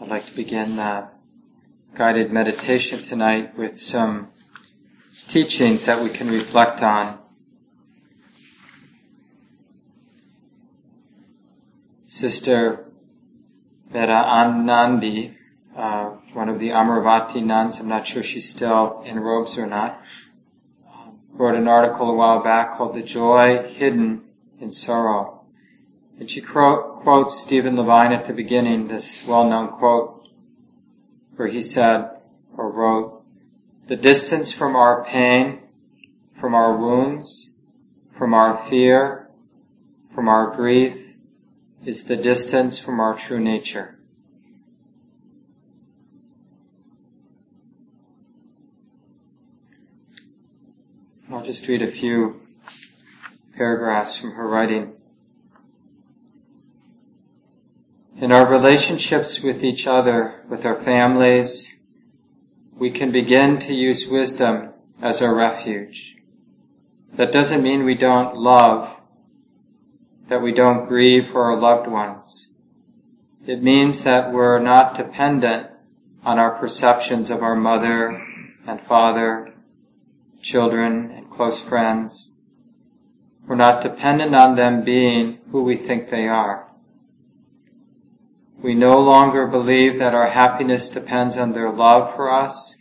I'd like to begin the guided meditation tonight with some teachings that we can reflect on. Sister Vera Anandi, uh, one of the Amaravati nuns, I'm not sure she's still in robes or not, wrote an article a while back called The Joy Hidden in Sorrow. And she quotes Stephen Levine at the beginning, this well-known quote, where he said, or wrote, the distance from our pain, from our wounds, from our fear, from our grief, is the distance from our true nature. I'll just read a few paragraphs from her writing. In our relationships with each other, with our families, we can begin to use wisdom as our refuge. That doesn't mean we don't love, that we don't grieve for our loved ones. It means that we're not dependent on our perceptions of our mother and father, children and close friends. We're not dependent on them being who we think they are. We no longer believe that our happiness depends on their love for us,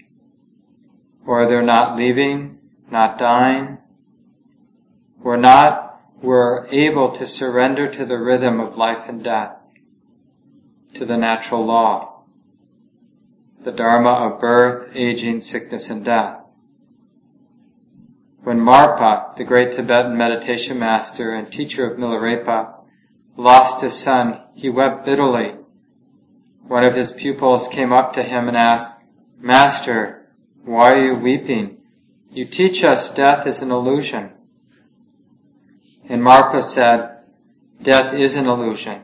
or their not leaving, not dying. We're not, we're able to surrender to the rhythm of life and death, to the natural law, the dharma of birth, aging, sickness, and death. When Marpa, the great Tibetan meditation master and teacher of Milarepa, lost his son, he wept bitterly one of his pupils came up to him and asked, Master, why are you weeping? You teach us death is an illusion. And Marpa said, Death is an illusion,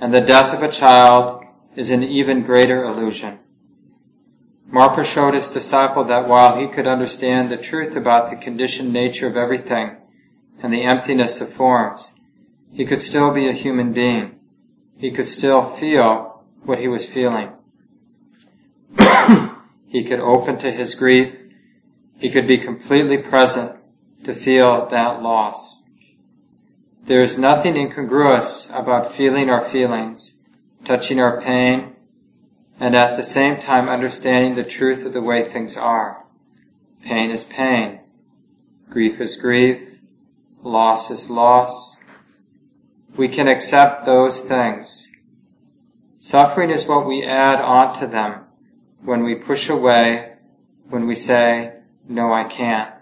and the death of a child is an even greater illusion. Marpa showed his disciple that while he could understand the truth about the conditioned nature of everything and the emptiness of forms, he could still be a human being. He could still feel what he was feeling. he could open to his grief. He could be completely present to feel that loss. There is nothing incongruous about feeling our feelings, touching our pain, and at the same time understanding the truth of the way things are. Pain is pain. Grief is grief. Loss is loss. We can accept those things Suffering is what we add onto them when we push away, when we say, no, I can't.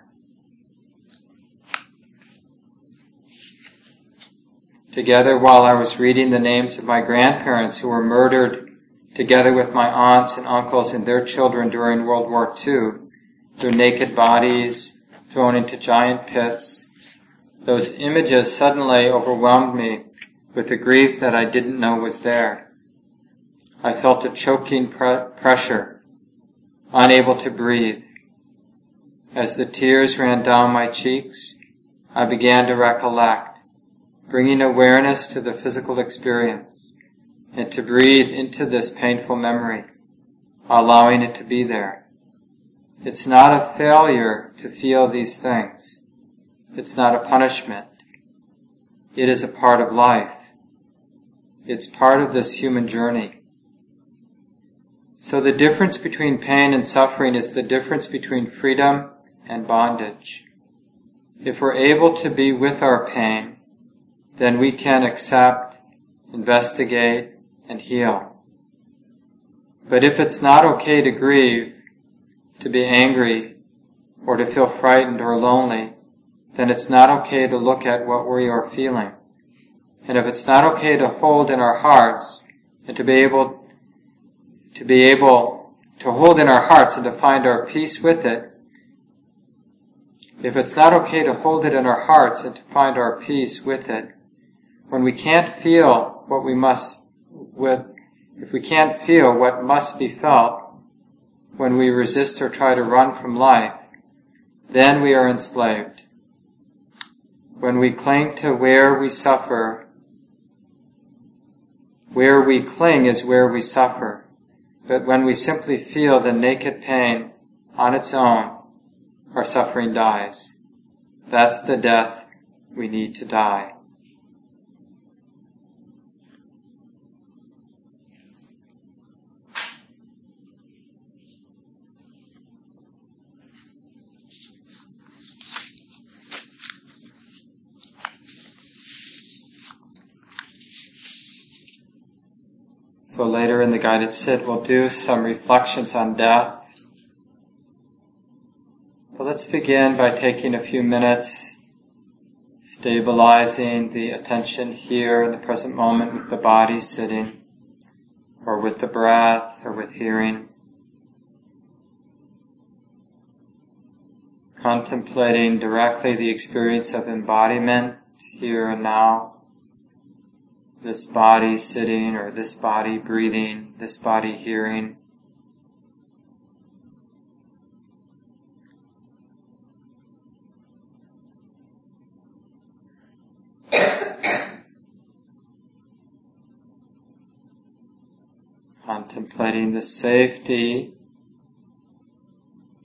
Together, while I was reading the names of my grandparents who were murdered together with my aunts and uncles and their children during World War II, their naked bodies thrown into giant pits, those images suddenly overwhelmed me with a grief that I didn't know was there. I felt a choking pre- pressure, unable to breathe. As the tears ran down my cheeks, I began to recollect, bringing awareness to the physical experience and to breathe into this painful memory, allowing it to be there. It's not a failure to feel these things. It's not a punishment. It is a part of life. It's part of this human journey. So the difference between pain and suffering is the difference between freedom and bondage. If we're able to be with our pain, then we can accept, investigate, and heal. But if it's not okay to grieve, to be angry, or to feel frightened or lonely, then it's not okay to look at what we are feeling. And if it's not okay to hold in our hearts and to be able to be able to hold in our hearts and to find our peace with it, if it's not okay to hold it in our hearts and to find our peace with it, when we can't feel what we must, with, if we can't feel what must be felt, when we resist or try to run from life, then we are enslaved. When we cling to where we suffer, where we cling is where we suffer. But when we simply feel the naked pain on its own, our suffering dies. That's the death we need to die. So later in the guided sit, we'll do some reflections on death. But let's begin by taking a few minutes stabilizing the attention here in the present moment with the body sitting, or with the breath, or with hearing. Contemplating directly the experience of embodiment here and now this body sitting or this body breathing, this body hearing. Contemplating the safety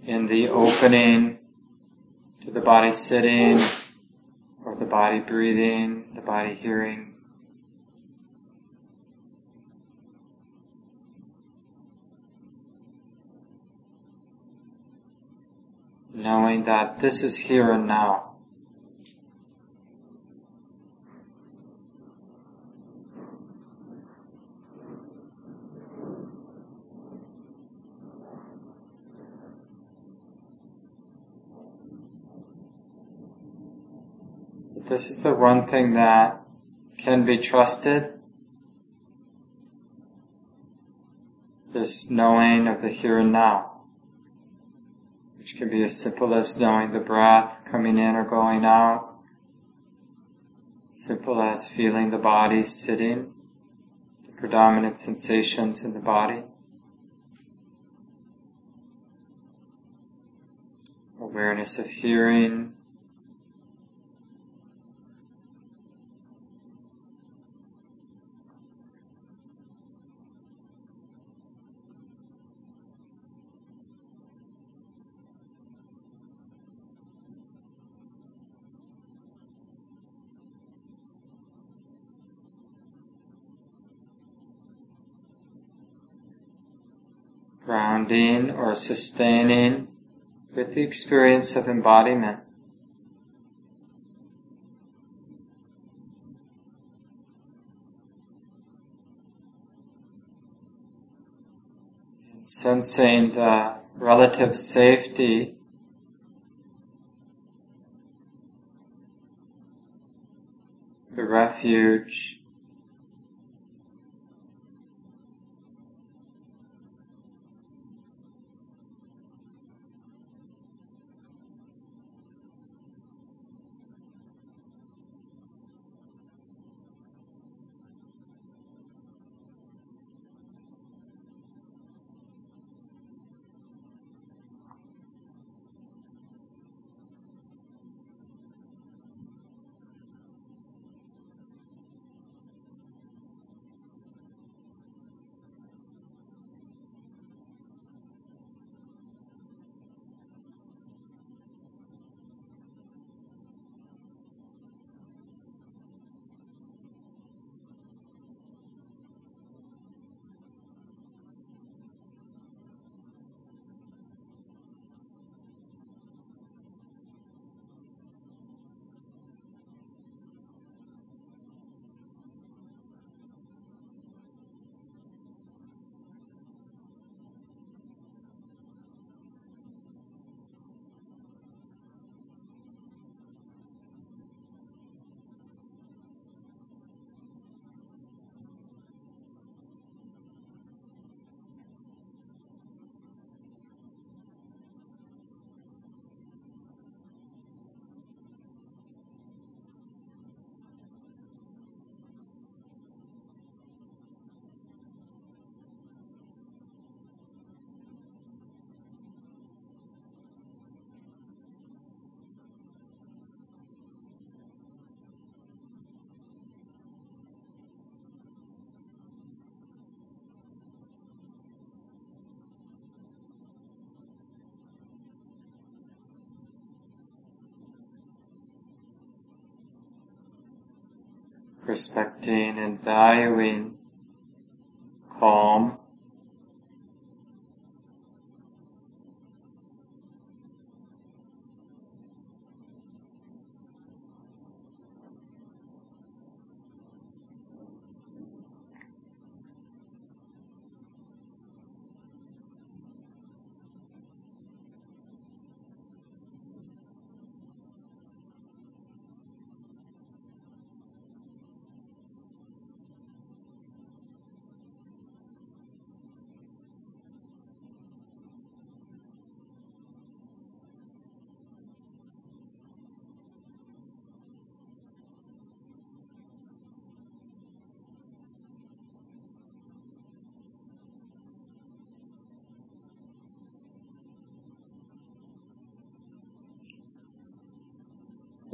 in the opening to the body sitting or the body breathing, the body hearing. Knowing that this is here and now. This is the one thing that can be trusted. This knowing of the here and now which can be as simple as knowing the breath coming in or going out, simple as feeling the body sitting, the predominant sensations in the body. Awareness of hearing, grounding or sustaining with the experience of embodiment. sensing the relative safety the refuge respecting and valuing calm.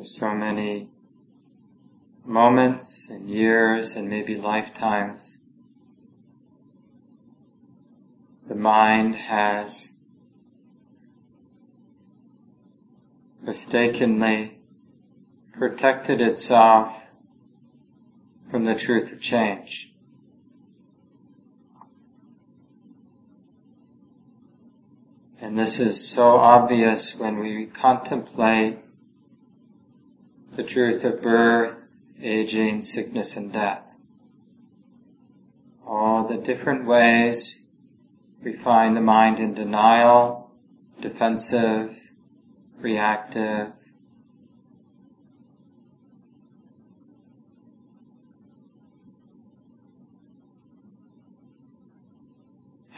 There's so many moments and years and maybe lifetimes the mind has mistakenly protected itself from the truth of change. And this is so obvious when we contemplate the truth of birth, aging, sickness, and death. All the different ways we find the mind in denial, defensive, reactive,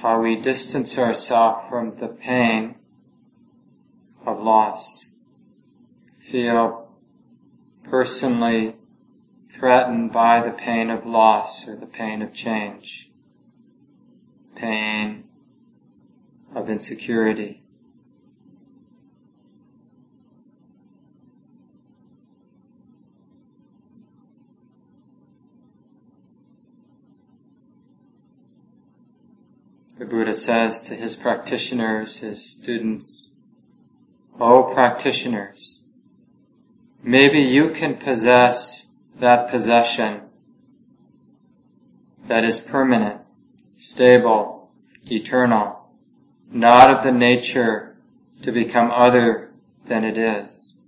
how we distance ourselves from the pain of loss, feel personally threatened by the pain of loss or the pain of change, pain of insecurity. The Buddha says to his practitioners, his students, O practitioners, Maybe you can possess that possession that is permanent, stable, eternal, not of the nature to become other than it is,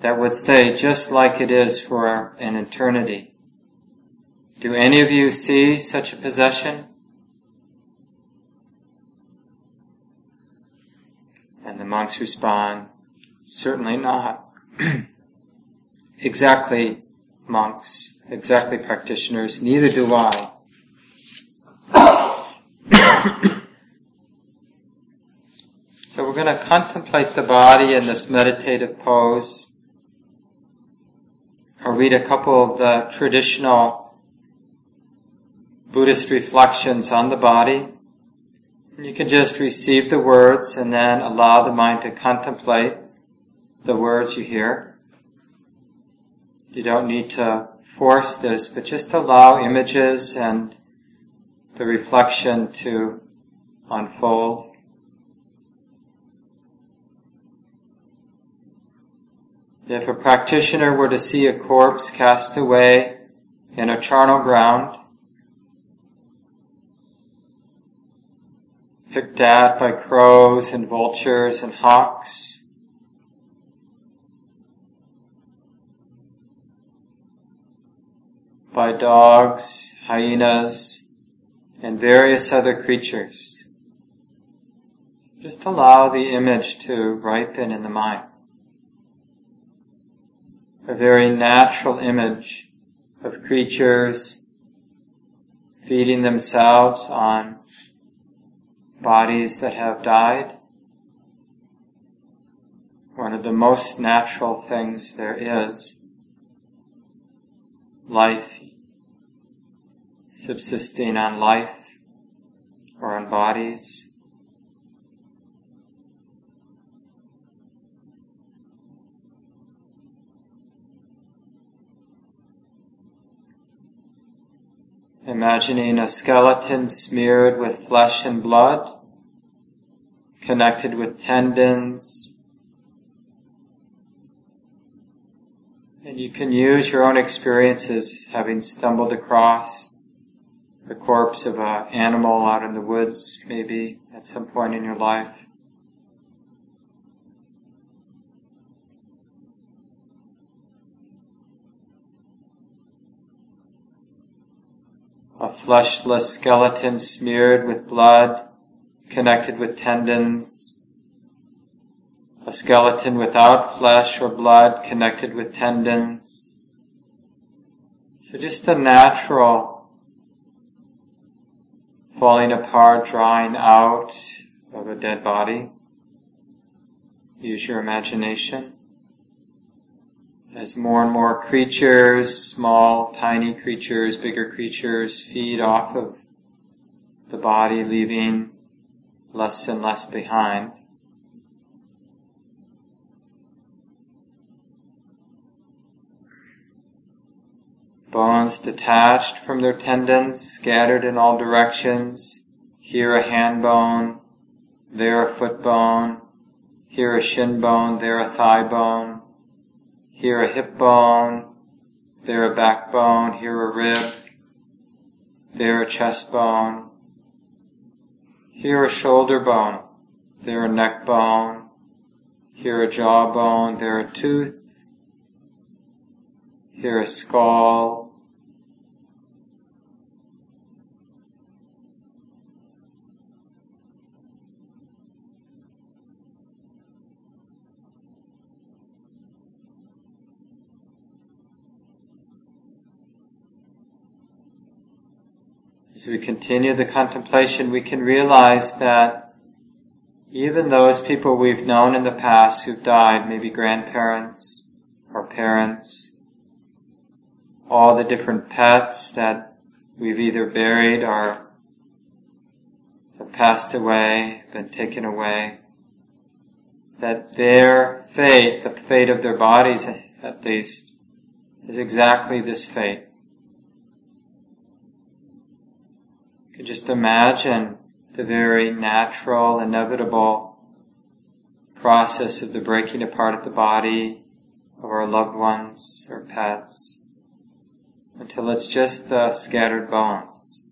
that would stay just like it is for an eternity. Do any of you see such a possession? And the monks respond, certainly not. exactly monks, exactly practitioners, neither do I. so we're going to contemplate the body in this meditative pose. I'll read a couple of the traditional Buddhist reflections on the body. You can just receive the words and then allow the mind to contemplate the words you hear. You don't need to force this, but just allow images and the reflection to unfold. If a practitioner were to see a corpse cast away in a charnel ground, picked at by crows and vultures and hawks, by dogs, hyenas, and various other creatures. Just allow the image to ripen in the mind. A very natural image of creatures feeding themselves on bodies that have died. One of the most natural things there is life subsisting on life or on bodies. Imagining a skeleton smeared with flesh and blood, connected with tendons, And you can use your own experiences having stumbled across the corpse of an animal out in the woods, maybe at some point in your life. A fleshless skeleton smeared with blood, connected with tendons. A skeleton without flesh or blood, connected with tendons. So just the natural falling apart, drying out of a dead body. Use your imagination as more and more creatures, small, tiny creatures, bigger creatures, feed off of the body, leaving less and less behind. Bones detached from their tendons, scattered in all directions. Here a hand bone, there a foot bone, here a shin bone, there a thigh bone here a hip bone, there a backbone, here a rib, there a chest bone, here a shoulder bone, there a neck bone, here a jaw bone, there a tooth, here a skull, As we continue the contemplation, we can realize that even those people we've known in the past who've died, maybe grandparents or parents, all the different pets that we've either buried or have passed away, been taken away, that their fate, the fate of their bodies at least, is exactly this fate. Could just imagine the very natural, inevitable process of the breaking apart of the body of our loved ones or pets until it's just the scattered bones.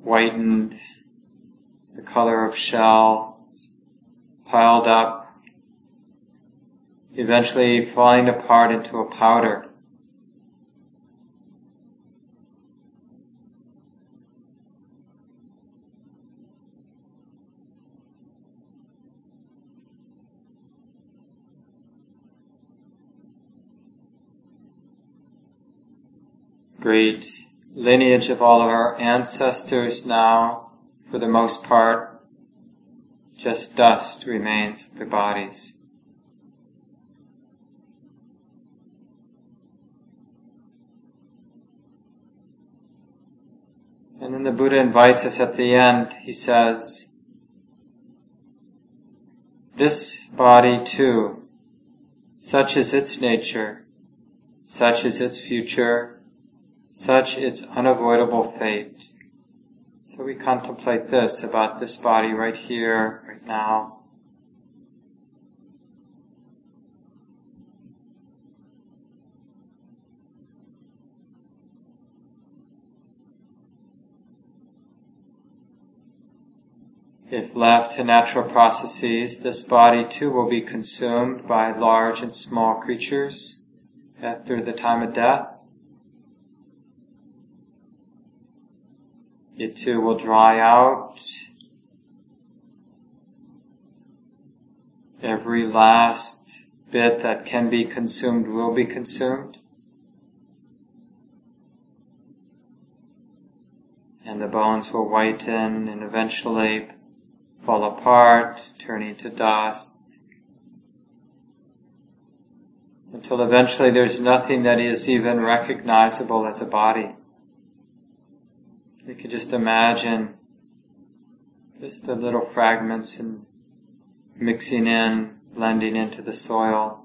Whitened, the color of shells, piled up, eventually falling apart into a powder. Great lineage of all of our ancestors now, for the most part, just dust remains of their bodies. And then the Buddha invites us at the end, he says, this body too, such is its nature, such is its future, such its unavoidable fate. So we contemplate this about this body right here, right now. If left to natural processes, this body too will be consumed by large and small creatures after the time of death. It too will dry out. Every last bit that can be consumed will be consumed. And the bones will whiten and eventually fall apart, turning to dust. Until eventually there's nothing that is even recognizable as a body. We could just imagine just the little fragments and mixing in, blending into the soil.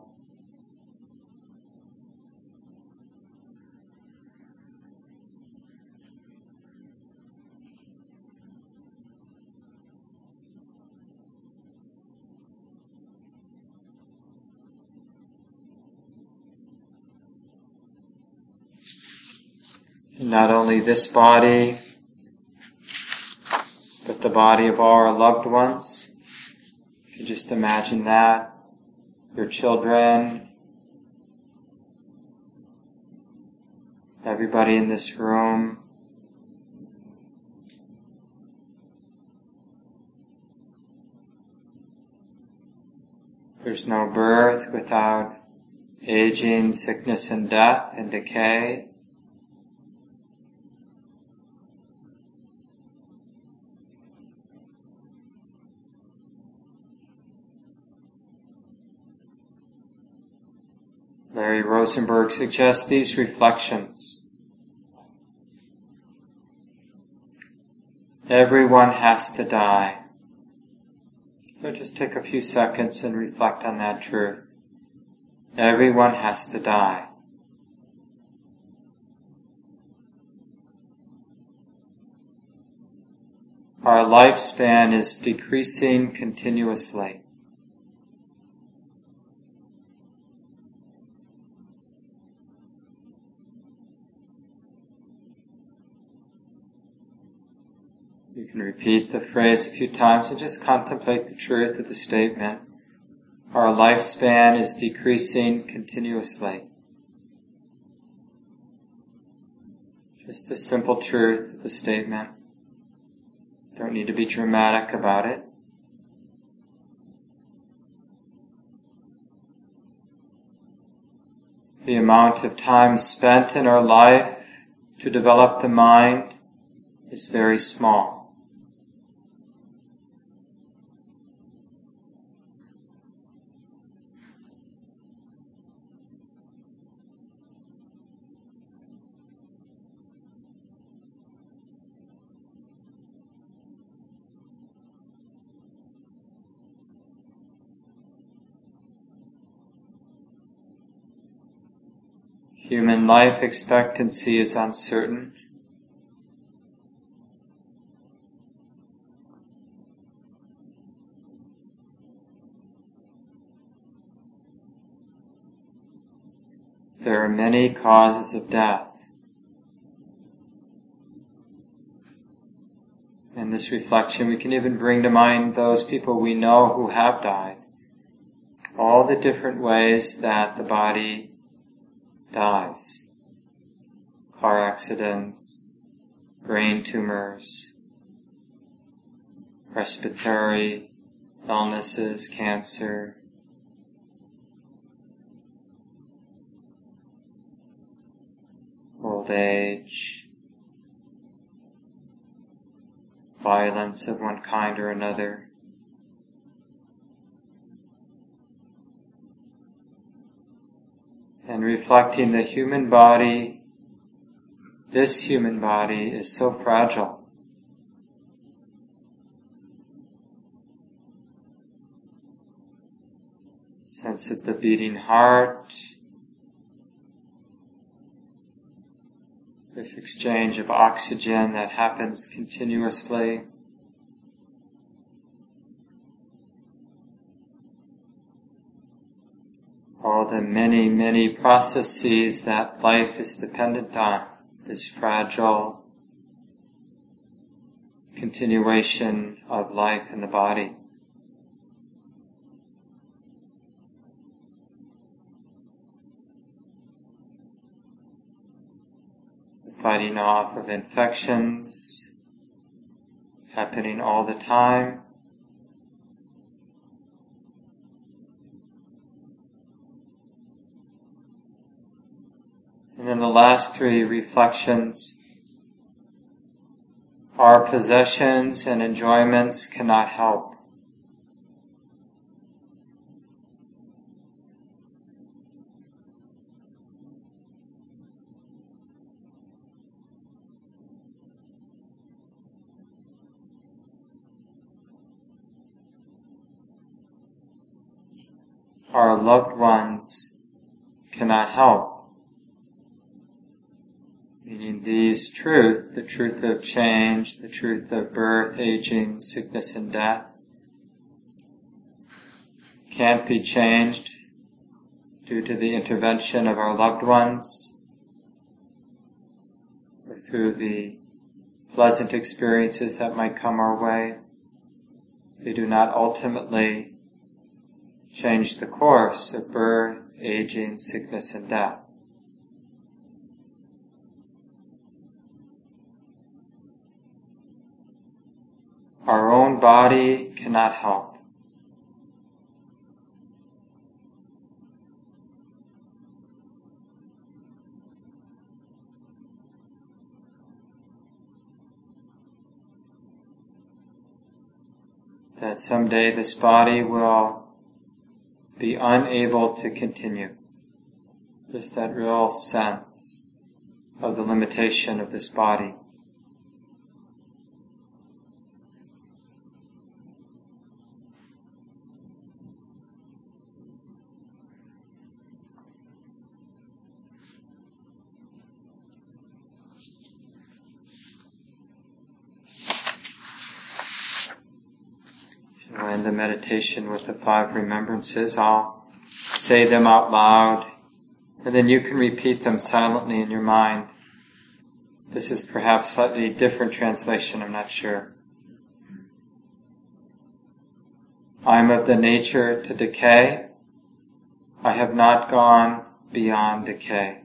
not only this body, but the body of our loved ones. You can just imagine that. Your children, everybody in this room. There's no birth without aging, sickness, and death and decay. Rosenberg suggests these reflections. Everyone has to die. So just take a few seconds and reflect on that truth. Everyone has to die. Our lifespan is decreasing continuously. Can repeat the phrase a few times and just contemplate the truth of the statement. Our lifespan is decreasing continuously. Just the simple truth of the statement. Don't need to be dramatic about it. The amount of time spent in our life to develop the mind is very small. Human life expectancy is uncertain. There are many causes of death. In this reflection, we can even bring to mind those people we know who have died. All the different ways that the body dies. Car accidents, brain tumors, respiratory illnesses, cancer, old age, violence of one kind or another. And reflecting the human body, this human body is so fragile. Sense of the beating heart, this exchange of oxygen that happens continuously. All the many, many processes that life is dependent on, this fragile continuation of life in the body. The fighting off of infections happening all the time. And then the last three reflections. Our possessions and enjoyments cannot help. Our loved ones cannot help. These truth, the truth of change, the truth of birth, aging, sickness, and death, can't be changed due to the intervention of our loved ones or through the pleasant experiences that might come our way. They do not ultimately change the course of birth, aging, sickness, and death. Body cannot help. That someday this body will be unable to continue. Just that real sense of the limitation of this body. Meditation with the five remembrances, I'll say them out loud, and then you can repeat them silently in your mind. This is perhaps slightly different translation, I'm not sure. I am of the nature to decay. I have not gone beyond decay.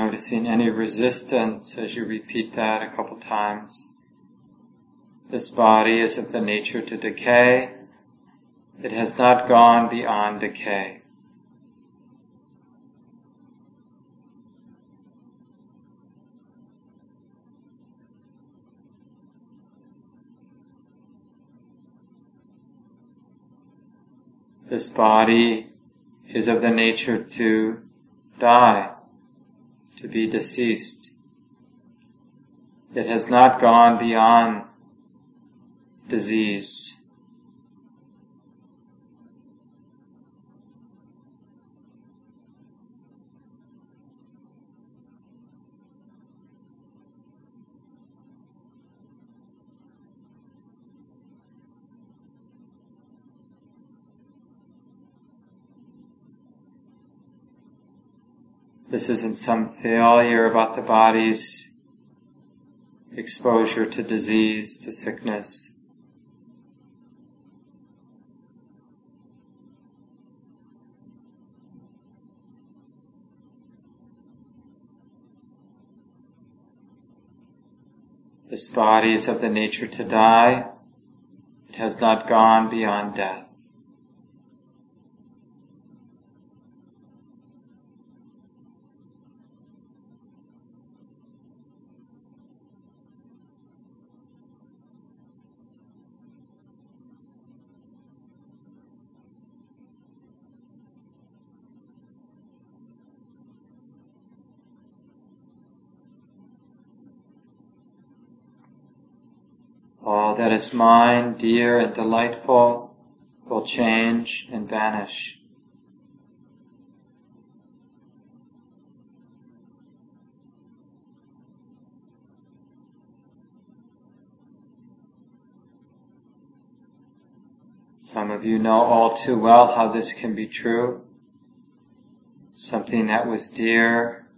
Noticing any resistance as you repeat that a couple times. This body is of the nature to decay. It has not gone beyond decay. This body is of the nature to die to be deceased. It has not gone beyond disease. This isn't some failure about the body's exposure to disease, to sickness. This body is of the nature to die. It has not gone beyond death. All that is mine, dear and delightful, will change and vanish. Some of you know all too well how this can be true. Something that was dear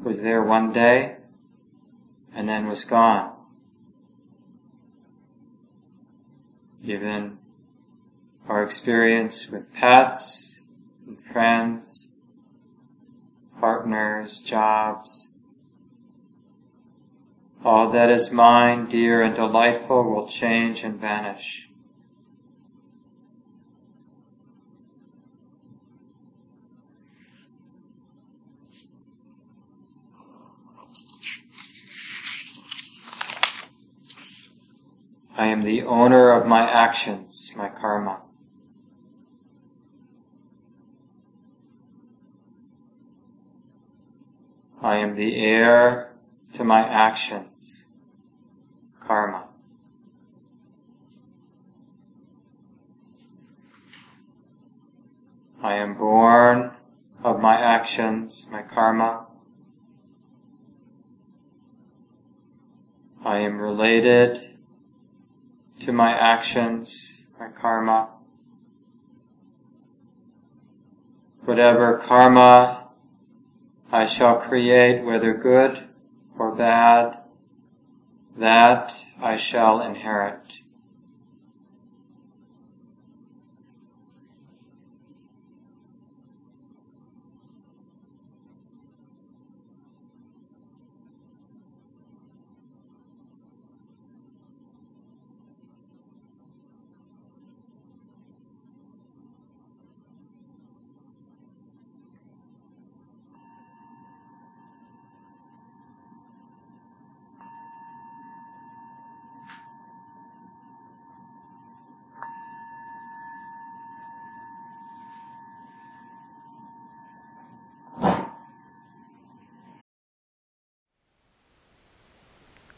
was there one day and then was gone. Given our experience with pets and friends, partners, jobs. All that is mine, dear and delightful will change and vanish. I am the owner of my actions, my karma. I am the heir to my actions, karma. I am born of my actions, my karma. I am related to my actions, my karma. Whatever karma I shall create, whether good or bad, that I shall inherit.